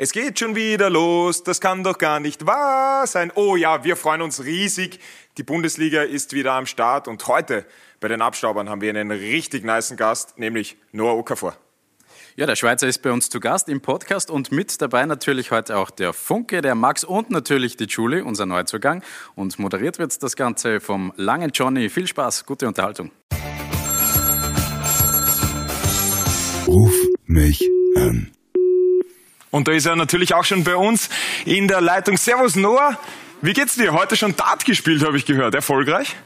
Es geht schon wieder los, das kann doch gar nicht wahr sein. Oh ja, wir freuen uns riesig. Die Bundesliga ist wieder am Start und heute bei den Abstaubern haben wir einen richtig niceen Gast, nämlich Noah Okafor. Ja, der Schweizer ist bei uns zu Gast im Podcast und mit dabei natürlich heute auch der Funke, der Max und natürlich die Julie, unser Neuzugang. Und moderiert wird das Ganze vom langen Johnny. Viel Spaß, gute Unterhaltung. Ruf mich an. Und da ist er natürlich auch schon bei uns in der Leitung. Servus Noah, wie geht's dir? Heute schon Dart gespielt, habe ich gehört. Erfolgreich?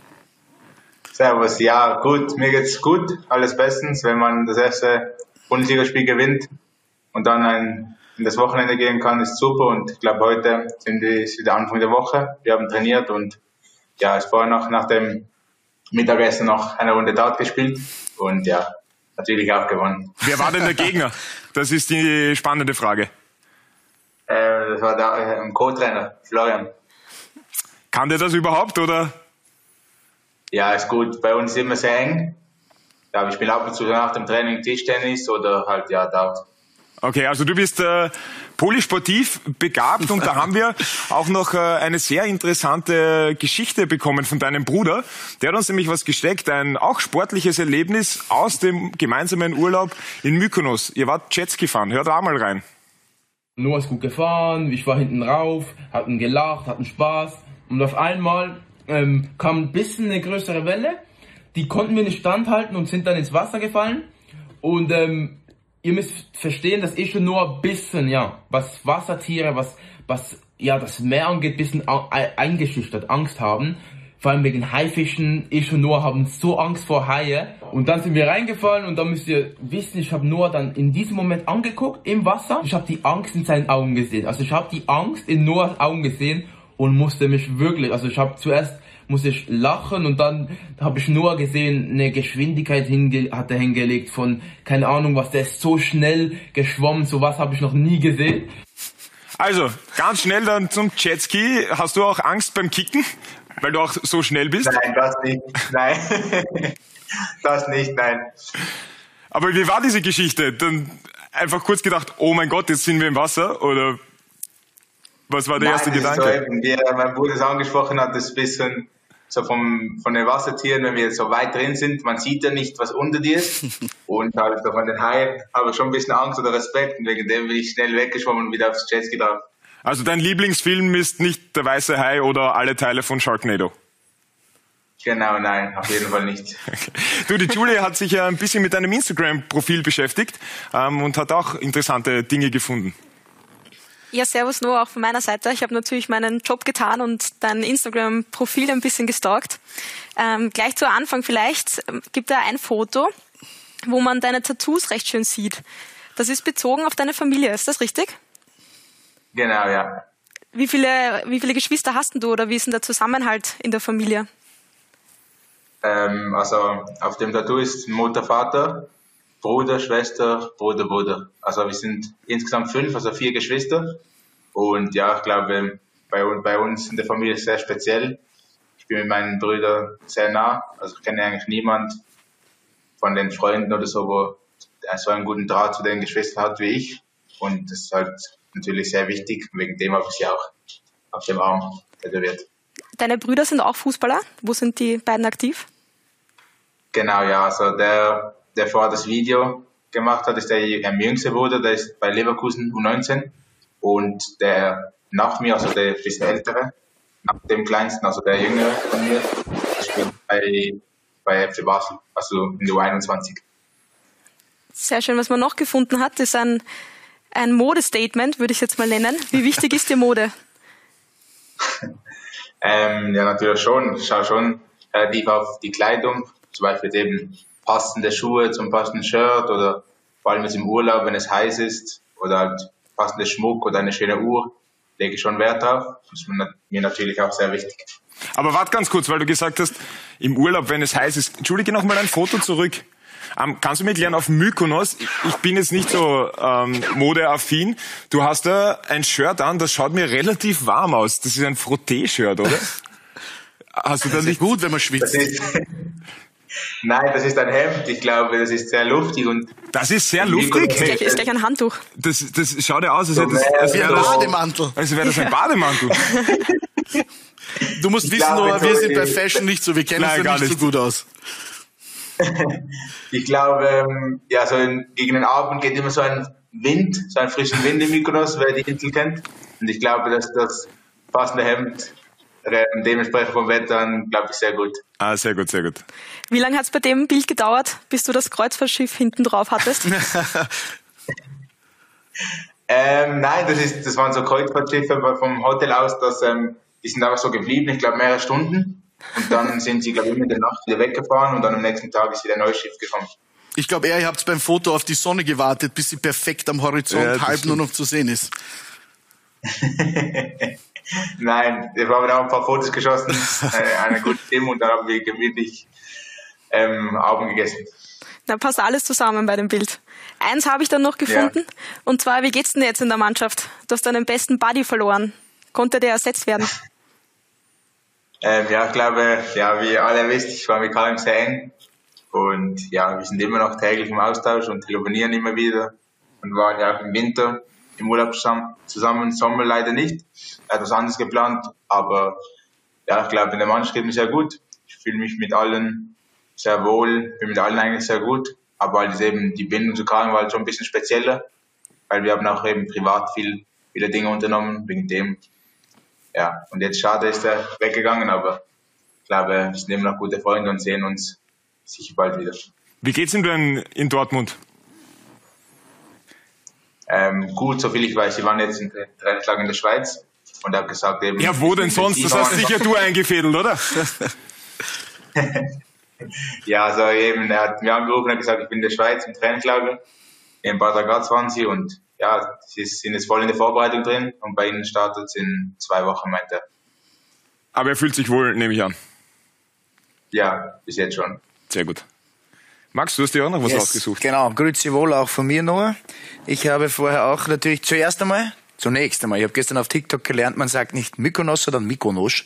Servus, ja, gut, mir geht's gut, alles bestens, wenn man das erste Bundesligaspiel gewinnt und dann ein, in das Wochenende gehen kann, ist super und ich glaube, heute sind wir, ist wieder Anfang der Woche, wir haben trainiert und ja, ist vorher noch nach dem Mittagessen noch eine Runde Dart gespielt und ja, natürlich auch gewonnen. Wer war denn der Gegner? Das ist die spannende Frage. Äh, das war der äh, Co-Trainer, Florian. Kann der das überhaupt oder? Ja, ist gut. Bei uns ist immer sehr eng. Ja, ich spiele ab und zu nach dem Training Tischtennis oder halt ja Dart. Okay, also du bist äh, polysportiv begabt und da haben wir auch noch äh, eine sehr interessante Geschichte bekommen von deinem Bruder. Der hat uns nämlich was gesteckt, ein auch sportliches Erlebnis aus dem gemeinsamen Urlaub in Mykonos. Ihr wart Jetski fahren, hört da mal rein. Noah ist gut gefahren, ich war hinten rauf, hatten gelacht, hatten Spaß und auf einmal ähm, kam ein bisschen eine größere Welle. Die konnten wir nicht standhalten und sind dann ins Wasser gefallen und ähm, ihr müsst verstehen, dass ich schon nur ein bisschen, ja, was Wassertiere, was, was, ja, das Meer angeht, bisschen eingeschüchtert, Angst haben. Vor allem wegen Haifischen. Ich und Noah haben so Angst vor Haie. Und dann sind wir reingefallen und dann müsst ihr wissen, ich habe Noah dann in diesem Moment angeguckt im Wasser. Ich habe die Angst in seinen Augen gesehen. Also ich habe die Angst in Noahs Augen gesehen und musste mich wirklich, also ich habe zuerst muss ich lachen und dann habe ich nur gesehen, eine Geschwindigkeit hinge hat er hingelegt von, keine Ahnung was, der ist so schnell geschwommen, sowas habe ich noch nie gesehen. Also, ganz schnell dann zum Jetski. Hast du auch Angst beim Kicken, weil du auch so schnell bist? Nein, das nicht. Nein. das nicht, nein. Aber wie war diese Geschichte? Dann einfach kurz gedacht, oh mein Gott, jetzt sind wir im Wasser oder was war der Nein, erste Gedanke? So eben, wie mein Bruder es angesprochen hat, das bisschen so vom, von den Wassertieren, wenn wir so weit drin sind, man sieht ja nicht, was unter dir ist. und halt von den Haien habe ich schon ein bisschen Angst oder Respekt und wegen dem bin ich schnell weggeschwommen und wieder aufs Jetski drauf. Also dein Lieblingsfilm ist nicht Der Weiße Hai oder alle Teile von Sharknado? Genau, nein, auf jeden Fall nicht. Du, die Julia hat sich ja ein bisschen mit deinem Instagram-Profil beschäftigt ähm, und hat auch interessante Dinge gefunden. Ja, servus Noah, auch von meiner Seite. Ich habe natürlich meinen Job getan und dein Instagram-Profil ein bisschen gestalkt. Ähm, gleich zu Anfang vielleicht ähm, gibt da ein Foto, wo man deine Tattoos recht schön sieht. Das ist bezogen auf deine Familie, ist das richtig? Genau, ja. Wie viele, wie viele Geschwister hast du oder wie ist denn der Zusammenhalt in der Familie? Ähm, also auf dem Tattoo ist Mutter, Vater Bruder, Schwester, Bruder, Bruder. Also wir sind insgesamt fünf, also vier Geschwister. Und ja, ich glaube, bei, bei uns in der Familie ist es sehr speziell. Ich bin mit meinen Brüdern sehr nah. Also ich kenne eigentlich niemand von den Freunden oder so, wo so einen guten Draht zu den Geschwistern hat wie ich. Und das ist halt natürlich sehr wichtig. Wegen dem habe ich sie auch auf dem Arm tätowiert. Deine Brüder sind auch Fußballer. Wo sind die beiden aktiv? Genau, ja. Also der der vorher das Video gemacht hat, ist der jüngste Bruder, der ist bei Leverkusen U19 und der nach mir, also der bisschen ältere, nach dem kleinsten, also der jüngere von mir, spielt bei, bei FC Basel, also in der U21. Sehr schön. Was man noch gefunden hat, ist ein, ein Modestatement, würde ich jetzt mal nennen. Wie wichtig ist die Mode? ähm, ja, natürlich schon. Ich schaue schon relativ auf die Kleidung, zum Beispiel eben passende Schuhe zum passenden Shirt oder vor allem jetzt im Urlaub, wenn es heiß ist oder halt passende Schmuck oder eine schöne Uhr, lege ich schon Wert drauf. Das ist mir natürlich auch sehr wichtig. Aber warte ganz kurz, weil du gesagt hast, im Urlaub, wenn es heiß ist. Entschuldige noch mal ein Foto zurück. Ähm, kannst du mir erklären, auf Mykonos, ich bin jetzt nicht so ähm, modeaffin, du hast da ein Shirt an, das schaut mir relativ warm aus. Das ist ein Frotté-Shirt, oder? Hast du da nicht gut, wenn man schwitzt? Nein, das ist ein Hemd. Ich glaube, das ist sehr luftig und Das ist sehr luftig. Ist gleich, ist gleich ein Handtuch. das, das schaut ja aus, als, hätte das, als ein wäre das, Bademantel. als wäre das ein Bademantel. Du musst wissen, glaube, Noah, wir sind bei Fashion nicht so, wir kennen Nein, uns da gar nicht so nicht. gut aus. ich glaube, ähm, ja, so in, gegen den Abend geht immer so ein Wind, so einen frischen Wind im Mykonos, wer die Insel kennt. Und ich glaube, dass das passende Hemd äh, dementsprechend vom Wetter an, glaube ich, sehr gut. Ah, sehr gut, sehr gut. Wie lange hat es bei dem Bild gedauert, bis du das Kreuzfahrtschiff hinten drauf hattest? Ähm, nein, das ist, das waren so Kreuzfahrtschiffe vom Hotel aus, dass, ähm, die sind einfach so geblieben, ich glaube mehrere Stunden. Und dann sind sie, glaube ich, immer in der Nacht wieder weggefahren und dann am nächsten Tag ist wieder ein neues Schiff gekommen. Ich glaube eher, ihr habt beim Foto auf die Sonne gewartet, bis sie perfekt am Horizont Ja, halb nur noch zu sehen ist. Nein, wir haben auch ein paar Fotos geschossen, äh, eine gute Stimmung und dann haben wir gemütlich ähm, Abend gegessen. Da passt alles zusammen bei dem Bild. Eins habe ich dann noch gefunden. Und zwar, wie geht's denn jetzt in der Mannschaft? Du hast deinen besten Buddy verloren. Konnte der ersetzt werden? Ähm, ja, ich glaube, ja, wie ihr alle wisst, ich war mit Karim sehr eng. Und ja, wir sind immer noch täglich im Austausch und telefonieren immer wieder. Und waren ja auch im Winter im Urlaub zusammen, Sommer leider nicht. Er hat was anderes geplant. Aber ja, ich glaube, in der Mannschaft geht mir sehr gut. Ich fühle mich mit allen sehr wohl, bin mit allen eigentlich sehr gut. Aber halt eben die Bindung zu Karim war halt schon ein bisschen spezieller. Weil wir haben auch eben privat viel, viele Dinge unternommen, wegen dem ja, und jetzt schade ist er weggegangen, aber ich glaube, wir sind immer noch gute Freunde und sehen uns sicher bald wieder. Wie geht's ihm denn in Dortmund? Ähm, gut, soviel ich weiß, sie waren jetzt in Trainingslager in der Schweiz und hat gesagt eben. Ja, wo denn sonst? Das hast sicher du eingefädelt, oder? Ja, also eben, er hat mir angerufen und gesagt, ich bin in der Schweiz im Trainingslager in Bad Ragaz-Wannsee und ja, sie sind jetzt voll in der Vorbereitung drin und bei ihnen startet es in zwei Wochen, meint er. Aber er fühlt sich wohl, nehme ich an. Ja, bis jetzt schon. Sehr gut. Max, du hast dir auch noch was rausgesucht. Genau, grüezi wohl auch von mir, Noah. Ich habe vorher auch natürlich zuerst einmal, zunächst einmal, ich habe gestern auf TikTok gelernt, man sagt nicht Mykonos, sondern Mykonos.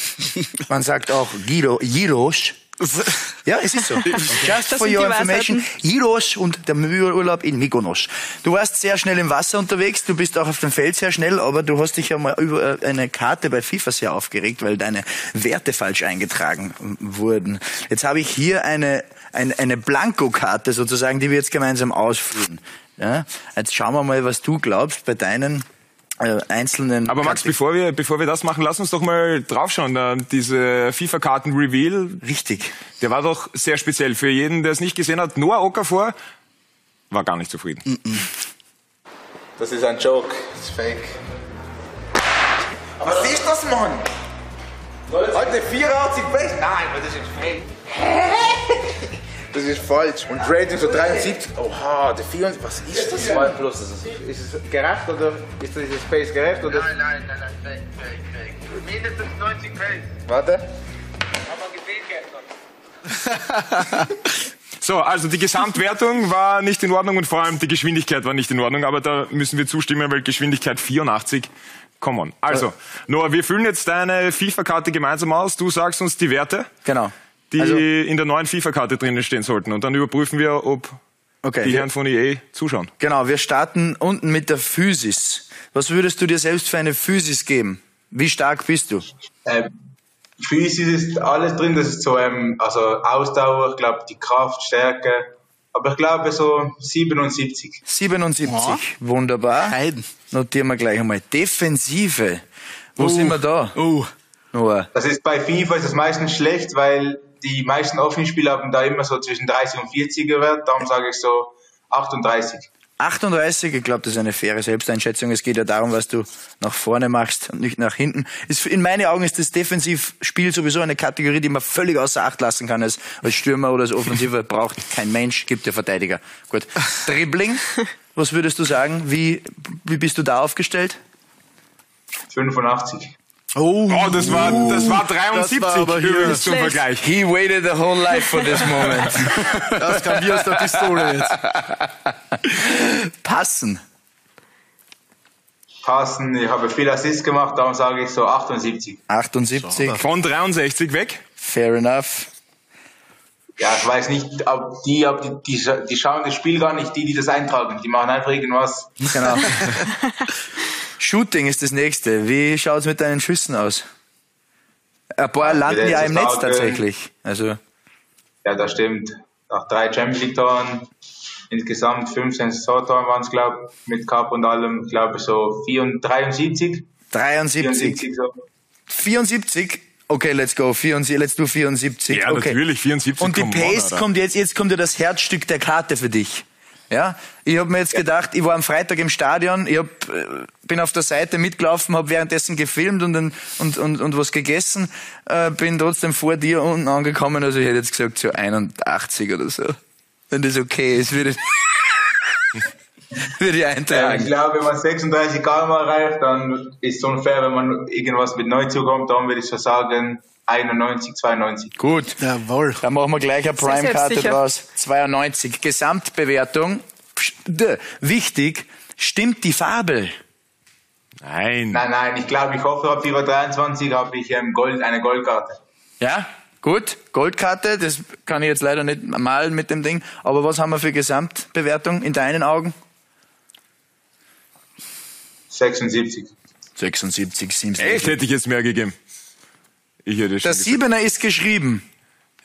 man sagt auch Giro, Giros. Ja, es ist so. Just Das for your information, Giros und der Urlaub in Mykonos. Du warst sehr schnell im Wasser unterwegs, du bist auch auf dem Feld sehr schnell, aber du hast dich ja mal über äh, eine Karte bei FIFA sehr aufgeregt, weil deine Werte falsch eingetragen wurden. Jetzt habe ich hier eine, eine, eine Blankokarte sozusagen, die wir jetzt gemeinsam ausfüllen. Ja? Jetzt schauen wir mal, was du glaubst bei deinen äh, einzelnen... Aber Max, Kate- bevor wir, bevor wir das machen, lass uns doch mal draufschauen. Da, diese FIFA-Karten-Reveal, Richtig. der war doch sehr speziell. Für jeden, der es nicht gesehen hat, Noah Okafor war gar nicht zufrieden. Das ist ein Joke, das ist fake. Was ist das, Mann? Alter, 84 Base? Nein, aber das ist fake. Das ist falsch. Und Rating so 73. Oha, der 74. Was ist das? 2 plus. Ist es gerecht oder ist dieses Space gerecht? Oder? Nein, nein, nein, nein, fake, fake, fake. Mindestens 90 Pace. Warte. Aber gesehen gestern. So, also die Gesamtwertung war nicht in Ordnung und vor allem die Geschwindigkeit war nicht in Ordnung, aber da müssen wir zustimmen, weil Geschwindigkeit 84. Come on. Also, Noah, wir füllen jetzt deine FIFA-Karte gemeinsam aus. Du sagst uns die Werte, Genau. Die Also- in der neuen FIFA-Karte drinnen stehen sollten. Und dann überprüfen wir, ob Okay. die wir- Herren von EA zuschauen. Genau, wir starten unten mit der Physis. Was würdest du dir selbst für eine Physis geben? Wie stark bist du? Ähm, Physis ist alles drin, das ist so, ähm, also Ausdauer, ich glaube, die Kraft, Stärke, aber ich glaube so 77. 77. Wunderbar. Heiden. Notieren wir gleich einmal. Defensive. Wo sind wir da? Oh, Noah. Das ist bei FIFA ist das meistens schlecht, weil die meisten Offenspieler haben da immer so zwischen 30 und 40er Wert, darum sage ich so 38. 38, ich glaube, das ist eine faire Selbsteinschätzung. Es geht ja darum, was du nach vorne machst und nicht nach hinten. Ist, in meinen Augen ist das Defensivspiel sowieso eine Kategorie, die man völlig außer Acht lassen kann. Als, als Stürmer oder als Offensiver braucht kein Mensch, gibt ja Verteidiger. Gut. Dribbling, was würdest du sagen? Wie, wie bist du da aufgestellt? 85. oh, Oh, das war, das war 73 Das war aber hier- zum. Vergleich. He waited the whole life for this moment. das kam hier aus der Pistole jetzt. Passen. Passen, ich habe viel Assists gemacht, darum sage ich so 78. 78. Von 63 weg. Fair enough. Ja, ich weiß nicht, ob die, ob die, die, die schauen das Spiel gar nicht, die, die das eintragen. Die machen einfach irgendwas. Genau. Shooting ist das nächste. Wie schaut's mit deinen Schüssen aus? Ein paar landen letzte ja im Netz tatsächlich. Also, Ja, das stimmt. Nach drei Champions League Toren, insgesamt 15 Saisontoren waren es, glaube ich, mit Cup und allem, glaube ich, so 74, 73. 73. 74 so. 74? Okay, let's go. 74, let's do 74. Ja, okay. natürlich, 74 Und die on, Pace kommt jetzt, jetzt kommt ja das Herzstück der Karte für dich. Ja, ich habe mir jetzt gedacht, ich war am Freitag im Stadion, ich hab, äh, bin auf der Seite mitgelaufen, habe währenddessen gefilmt und, und, und, und was gegessen, äh, bin trotzdem vor dir unten angekommen, also ich hätte jetzt gesagt so 81 oder so. Wenn das okay ist, würde ich, würde ich Ja, ich eintragen. glaube, wenn man 36 km erreicht, dann ist es unfair, wenn man irgendwas mit 9 zukommt, dann würde ich so sagen 91, 92. Gut. Jawohl. Dann machen wir gleich eine Prime-Karte draus. 92. Gesamtbewertung. D- Wichtig, stimmt die Farbe? Nein. Nein, nein, ich glaube, ich hoffe, ab FIFA 23 habe ich ähm, Gold, eine Goldkarte. Ja, gut. Goldkarte, das kann ich jetzt leider nicht malen mit dem Ding. Aber was haben wir für Gesamtbewertung in deinen Augen? 76. 76, 77. Echt, hätte ich jetzt mehr gegeben. Ich hätte schon Der gesagt. Siebener ist geschrieben.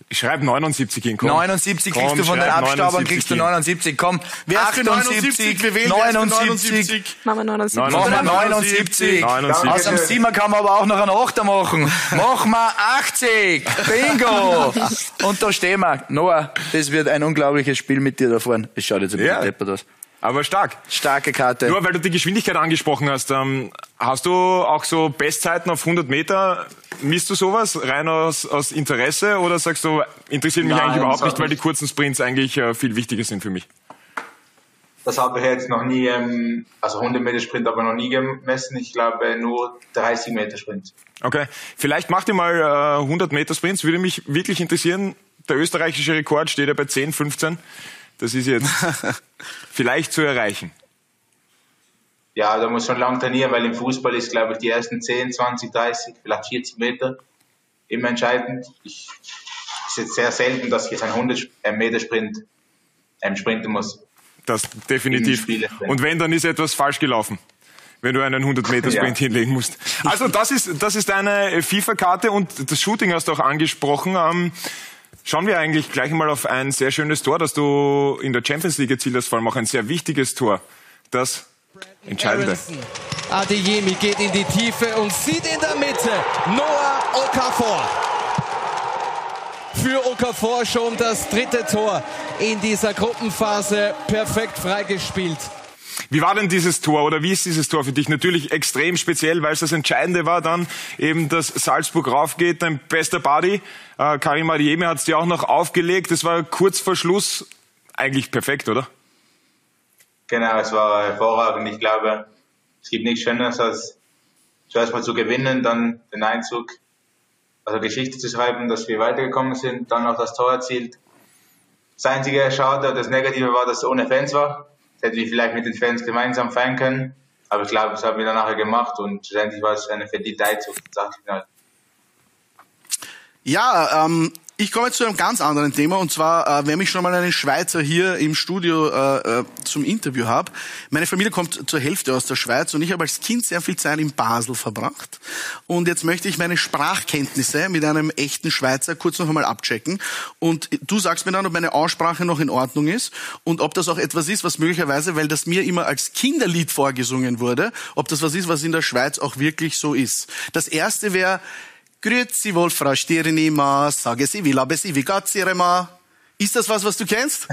Ich schreibe 79 hin, komm. 79 kriegst Komm, du von den schreib Abstaubern, 79 kriegst du hin. 79. Komm, Wer ist für 79? Wir wählen wer ist für 79. Machen wir 79. Machen wir 79. 79. Aus dem Siemer kann man aber auch noch einen Achter machen. Machen wir 80. Bingo. Und da stehen wir. Noah, das wird ein unglaubliches Spiel mit dir da vorne. Es schaut jetzt ein bisschen Ja. deppert aus. Aber stark. Starke Karte. Nur weil du die Geschwindigkeit angesprochen hast, ähm, hast du auch so Bestzeiten auf 100 Meter? Misst du sowas rein aus, aus Interesse oder sagst du, interessiert mich Nein, eigentlich überhaupt nicht, weil die kurzen Sprints eigentlich äh, viel wichtiger sind für mich? Das habe ich jetzt noch nie, ähm, also 100 Meter Sprint aber noch nie gemessen. Ich glaube nur 30 Meter Sprint. Okay, vielleicht macht ihr mal äh, 100 Meter Sprints, würde mich wirklich interessieren. Der österreichische Rekord steht ja bei 10, 15. Das ist jetzt vielleicht zu erreichen. Ja, da muss schon lang trainieren, weil im Fußball ist, glaube ich, die ersten 10, 20, 30, vielleicht 40 Meter immer entscheidend. Ich, es ist jetzt sehr selten, dass ich jetzt einen 100 Meter Sprint ähm, sprinten muss. Das definitiv. Und wenn, dann ist etwas falsch gelaufen. Wenn du einen 100 Meter Sprint Ja. hinlegen musst. Also das ist, das ist deine FIFA-Karte und das Shooting hast du auch angesprochen. Ähm, schauen wir eigentlich gleich mal auf ein sehr schönes Tor, das du in der Champions League erzielt hast, vor allem auch ein sehr wichtiges Tor. Das Entscheidende. Adeyemi geht in die Tiefe und sieht in der Mitte Noah Okafor. Für Okafor schon das dritte Tor in dieser Gruppenphase. Perfekt freigespielt. Wie war denn dieses Tor oder wie ist dieses Tor für dich? Natürlich extrem speziell, weil es das Entscheidende war dann eben, dass Salzburg raufgeht, dein bester Buddy. Äh, Karim Adiemi hat es dir auch noch aufgelegt. Das war kurz vor Schluss eigentlich perfekt, oder? Genau, es war hervorragend. Ich glaube, es gibt nichts Schöneres, als zuerst mal zu gewinnen, dann den Einzug, also Geschichte zu schreiben, dass wir weitergekommen sind, dann auch das Tor erzielt. Das einzige Schade, das Negative war, dass es ohne Fans war. Das hätten wir vielleicht mit den Fans gemeinsam feiern können. Aber ich glaube, das haben wir dann nachher gemacht und schlussendlich war es eine verdiente Einzug ins Achtelfinale. Ja, ähm, ich komme jetzt zu einem ganz anderen Thema und zwar, äh, wenn ich schon mal einen Schweizer hier im Studio äh, äh, zum Interview habe. Meine Familie kommt zur Hälfte aus der Schweiz und ich habe als Kind sehr viel Zeit in Basel verbracht. Und jetzt möchte ich meine Sprachkenntnisse mit einem echten Schweizer kurz noch einmal abchecken. Und du sagst mir dann, ob meine Aussprache noch in Ordnung ist und ob das auch etwas ist, was möglicherweise, weil das mir immer als Kinderlied vorgesungen wurde, ob das was ist, was in der Schweiz auch wirklich so ist. Das erste wäre Grüezi wohl, Frau Stirnima, sage Sie, wie labe Sie, wie geht's Ihre Ma? Ist das was, was du kennst?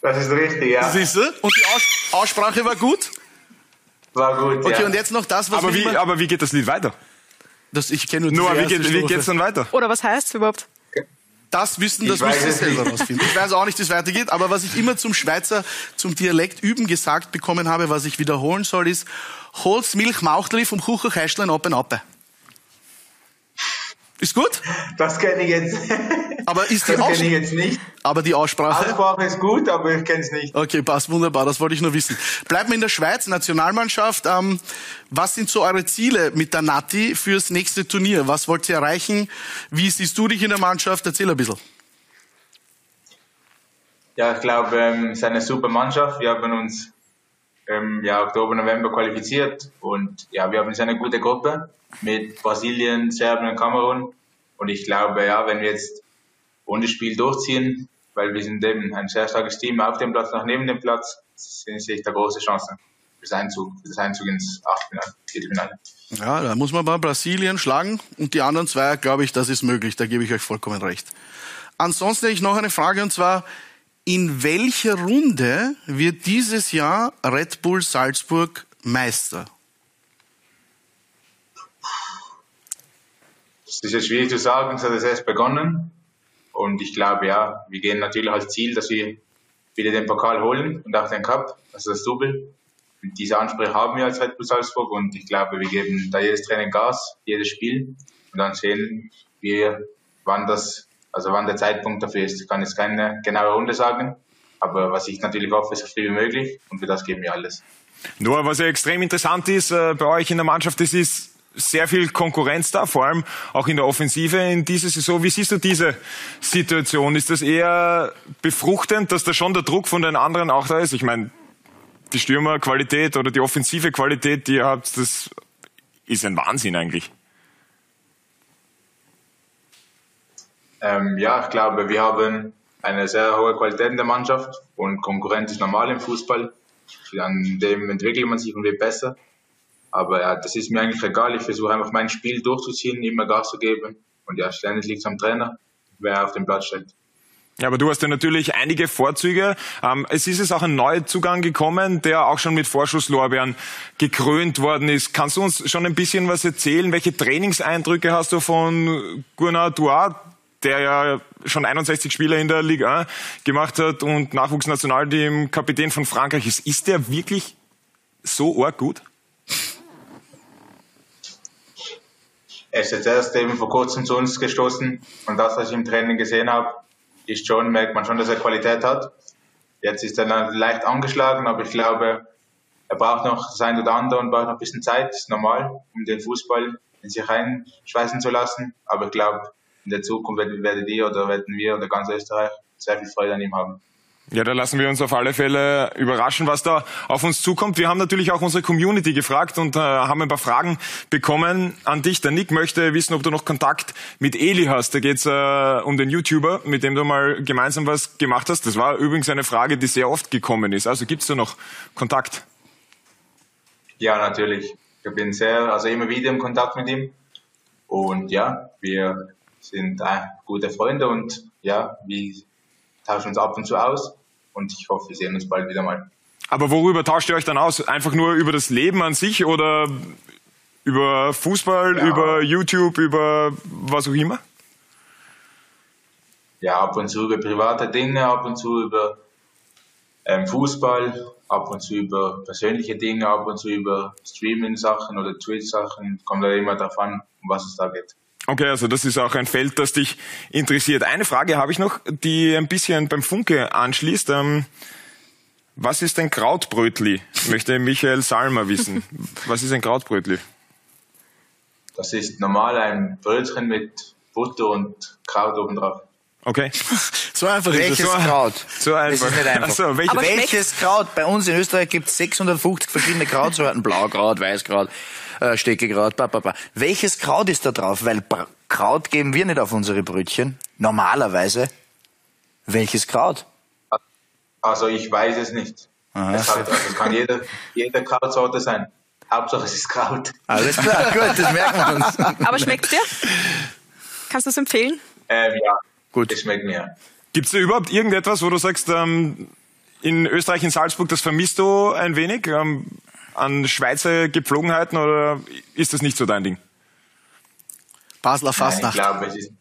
Das ist richtig, ja. Siehst du? Und die Aus Aussprache war gut? War gut, Okay, ja. und jetzt noch das, was Aber wir wie, immer... aber wie geht das Lied weiter? Das, ich kenne nur Noah, diese wie, geht, wie geht's dann weiter? Oder was heißt überhaupt? Das wissen, das müsst ihr es selber rausfinden. Ich weiß auch nicht, wie es weitergeht, aber was ich immer zum Schweizer, zum Dialekt üben gesagt bekommen habe, was ich wiederholen soll, ist, hol's Milch Mauchtli vom Kuchenkästlein ab und ab. Ist gut? Das kenne ich jetzt. Aber ist die das kenne ich jetzt nicht. aber die Aussprache? Aussprache ist gut, aber ich kenne es nicht. Okay, passt wunderbar, das wollte ich nur wissen. Bleiben wir in der Schweiz, Nationalmannschaft. Ähm, was sind so eure Ziele mit der Nati fürs nächste Turnier? Was wollt ihr erreichen? Wie siehst du dich in der Mannschaft? Erzähl ein bisschen. Ja, ich glaube, ähm, es ist eine super Mannschaft. Wir haben uns im ja, Oktober, November qualifiziert und ja, wir haben jetzt eine gute Gruppe mit Brasilien, Serbien und Kamerun. Und ich glaube, ja, wenn wir jetzt ohne Spiel durchziehen, weil wir sind eben ein sehr starkes Team auf dem Platz, nach neben dem Platz, sehe ich da große Chancen für das Einzug, das Einzug ins Achtelfinale, Viertelfinale. Ja, da muss man mal Brasilien schlagen und die anderen zwei, glaube ich, das ist möglich. Da gebe ich euch vollkommen recht. Ansonsten hätte ich noch eine Frage und zwar, in welcher Runde wird dieses Jahr Red Bull Salzburg Meister? Das ist jetzt schwierig zu sagen, es hat erst begonnen. Und ich glaube, ja, wir gehen natürlich als Ziel, dass wir wieder den Pokal holen und auch den Cup, also das Double. Und diese Ansprüche haben wir als Red Bull Salzburg und ich glaube, wir geben da jedes Training Gas, jedes Spiel und dann sehen wir, wann das, also wann der Zeitpunkt dafür ist. Kann jetzt keine genaue Runde sagen, aber was ich natürlich hoffe, ist so früh wie möglich und für das geben wir alles. Nur was ja extrem interessant ist äh, bei euch in der Mannschaft, das ist sehr viel Konkurrenz da, vor allem auch in der Offensive in dieser Saison. Wie siehst du diese Situation? Ist das eher befruchtend, dass da schon der Druck von den anderen auch da ist? Ich meine, die Stürmerqualität oder die offensive Qualität, die ihr habt, das ist ein Wahnsinn eigentlich. Ähm, ja, ich glaube, wir haben eine sehr hohe Qualität in der Mannschaft und Konkurrenz ist normal im Fußball. An dem entwickelt man sich und wird besser. Aber ja, das ist mir eigentlich egal. Ich versuche einfach mein Spiel durchzuziehen, immer Gas zu geben. Und ja, ständig liegt es am Trainer, wer auf dem Platz steht. Ja, aber du hast ja natürlich einige Vorzüge. Ähm, es ist jetzt auch ein Neuzugang gekommen, der auch schon mit Vorschusslorbeeren gekrönt worden ist. Kannst du uns schon ein bisschen was erzählen? Welche Trainingseindrücke hast du von Gunnar Duart, der ja schon 61 Spieler in der Liga 1 gemacht hat und Nachwuchsnationalteam Kapitän von Frankreich ist? Ist der wirklich so arg gut? Er ist jetzt erst eben vor kurzem zu uns gestoßen und das, was ich im Training gesehen habe, ist schon, merkt man schon, dass er Qualität hat. Jetzt ist er leicht angeschlagen, aber ich glaube, er braucht noch das ein oder andere und braucht noch ein bisschen Zeit, das ist normal, um den Fußball in sich reinschweißen zu lassen. Aber ich glaube, in der Zukunft werdet ihr oder werden wir oder ganz Österreich sehr viel Freude an ihm haben. Ja, da lassen wir uns auf alle Fälle überraschen, was da auf uns zukommt. Wir haben natürlich auch unsere Community gefragt und äh, haben ein paar Fragen bekommen an dich. Der Nick möchte wissen, ob du noch Kontakt mit Eli hast. Da geht's äh, um den YouTuber, mit dem du mal gemeinsam was gemacht hast. Das war übrigens eine Frage, die sehr oft gekommen ist. Also gibt's da noch Kontakt? Ja, natürlich. Ich bin sehr, also immer wieder im Kontakt mit ihm. Und ja, wir sind äh, gute Freunde und ja, wie tauschen uns ab und zu aus und ich hoffe, wir sehen uns bald wieder mal. Aber worüber tauscht ihr euch dann aus? Einfach nur über das Leben an sich oder über Fußball, ja. über YouTube, über was auch immer? Ja, ab und zu über private Dinge, ab und zu über ähm, Fußball, ab und zu über persönliche Dinge, ab und zu über Streaming-Sachen oder Twitch-Sachen. Kommt da immer darauf an, um was es da geht. Okay, also das ist auch ein Feld, das dich interessiert. Eine Frage habe ich noch, die ein bisschen beim Funke anschließt. Ähm, was ist ein Krautbrötli? Möchte Michael Salmer wissen. Was ist ein Krautbrötli? Das ist normal ein Brötchen mit Butter und Kraut obendrauf. Okay. So einfach Welches ist so, Kraut? So einfach. Das ist nicht einfach. So, welches, welches Kraut? Bei uns in Österreich gibt es 650 verschiedene Krautsorten. Blaukraut, Weißkraut, äh, Steckekraut, ba. Welches Kraut ist da drauf? Weil Kraut geben wir nicht auf unsere Brötchen. Normalerweise. Welches Kraut? Also ich weiß es nicht. Es, hat, also es kann jede, jede Krautsorte sein. Hauptsache es ist Kraut. Alles klar, gut, das merken wir uns. Aber schmeckt dir? Kannst du es empfehlen? Ähm, ja, gut. Es schmeckt mir. Gibt es da überhaupt irgendetwas, wo du sagst, ähm, in Österreich, in Salzburg, das vermisst du ein wenig? Ähm, an Schweizer Gepflogenheiten oder ist das nicht so dein Ding? Basler Fastnacht. Nein, ich glaube, ist,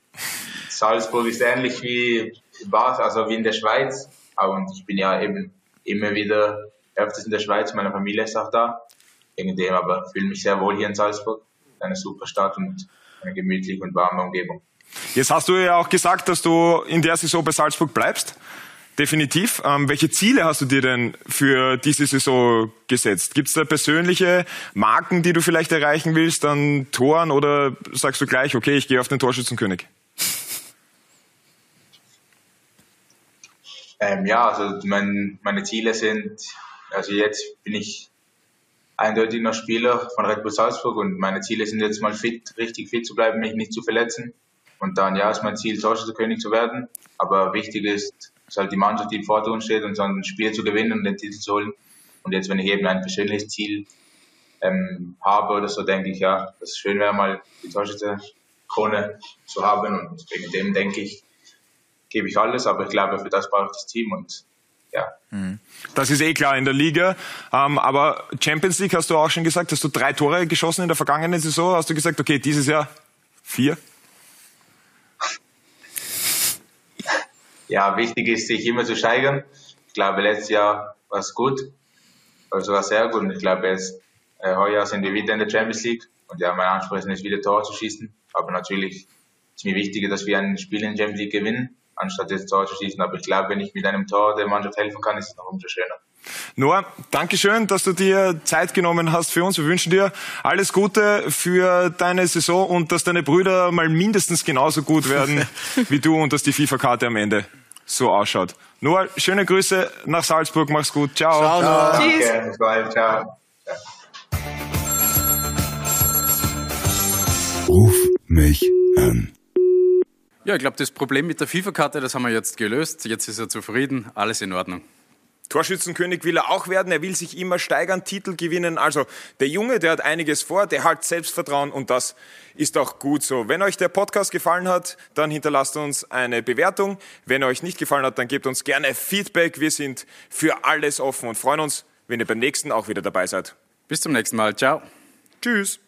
Salzburg ist ähnlich wie Basel, also wie in der Schweiz. Aber ich bin ja eben immer wieder öfters in der Schweiz, meine Familie ist auch da. Wegen dem aber fühle mich sehr wohl hier in Salzburg. Eine super Stadt und eine gemütliche und warme Umgebung. Jetzt hast du ja auch gesagt, dass du in der Saison bei Salzburg bleibst. Definitiv. Ähm, welche Ziele hast du dir denn für diese Saison gesetzt? Gibt es da persönliche Marken, die du vielleicht erreichen willst an Toren oder sagst du gleich, okay, ich gehe auf den Torschützenkönig? Ähm, ja, also mein, meine Ziele sind, also jetzt bin ich eindeutig noch Spieler von Red Bull Salzburg und meine Ziele sind jetzt mal fit, richtig fit zu bleiben, mich nicht zu verletzen. Und dann, ja, ist mein Ziel, Torschützenkönig zu werden. Aber wichtig ist, dass halt die Mannschaft, die im Vordergrund steht und so ein Spiel zu gewinnen und den Titel zu holen. Und jetzt, wenn ich eben ein persönliches Ziel ähm, habe oder so, denke ich, ja, dass es schön wäre, mal die Torschützenkrone zu haben. Und wegen dem denke ich, gebe ich alles, aber ich glaube, für das brauche ich das Team und ja. Das ist eh klar in der Liga. Ähm, aber Champions League hast du auch schon gesagt, hast du drei Tore geschossen in der vergangenen Saison. Hast du gesagt, okay, dieses Jahr vier? Ja, wichtig ist, sich immer zu steigern. Ich glaube, letztes Jahr war es gut, war sogar sehr gut. Und ich glaube, jetzt, äh, heuer sind wir wieder in der Champions League. Und ja, mein Anspruch ist nicht wieder Tore zu schießen. Aber natürlich ist mir wichtiger, dass wir ein Spiel in der Champions League gewinnen, anstatt jetzt Tore zu schießen. Aber ich glaube, wenn ich mit einem Tor der Mannschaft helfen kann, ist es noch umso schöner. Noah, Dankeschön, dass du dir Zeit genommen hast für uns. Wir wünschen dir alles Gute für deine Saison und dass deine Brüder mal mindestens genauso gut werden wie du und dass die FIFA-Karte am Ende so ausschaut. Noah, schöne Grüße nach Salzburg. Mach's gut. Ciao. Ciao, Noah. Tschüss. Danke, bis bald, ciao. Ruf mich an. Ja, ich glaube, das Problem mit der FIFA-Karte, das haben wir jetzt gelöst. Jetzt ist er zufrieden, alles in Ordnung. Torschützenkönig will er auch werden. Er will sich immer steigern, Titel gewinnen. Also der Junge, der hat einiges vor, der hat Selbstvertrauen und das ist auch gut so. Wenn euch der Podcast gefallen hat, dann hinterlasst uns eine Bewertung. Wenn er euch nicht gefallen hat, dann gebt uns gerne Feedback. Wir sind für alles offen und freuen uns, wenn ihr beim nächsten auch wieder dabei seid. Bis zum nächsten Mal. Ciao. Tschüss.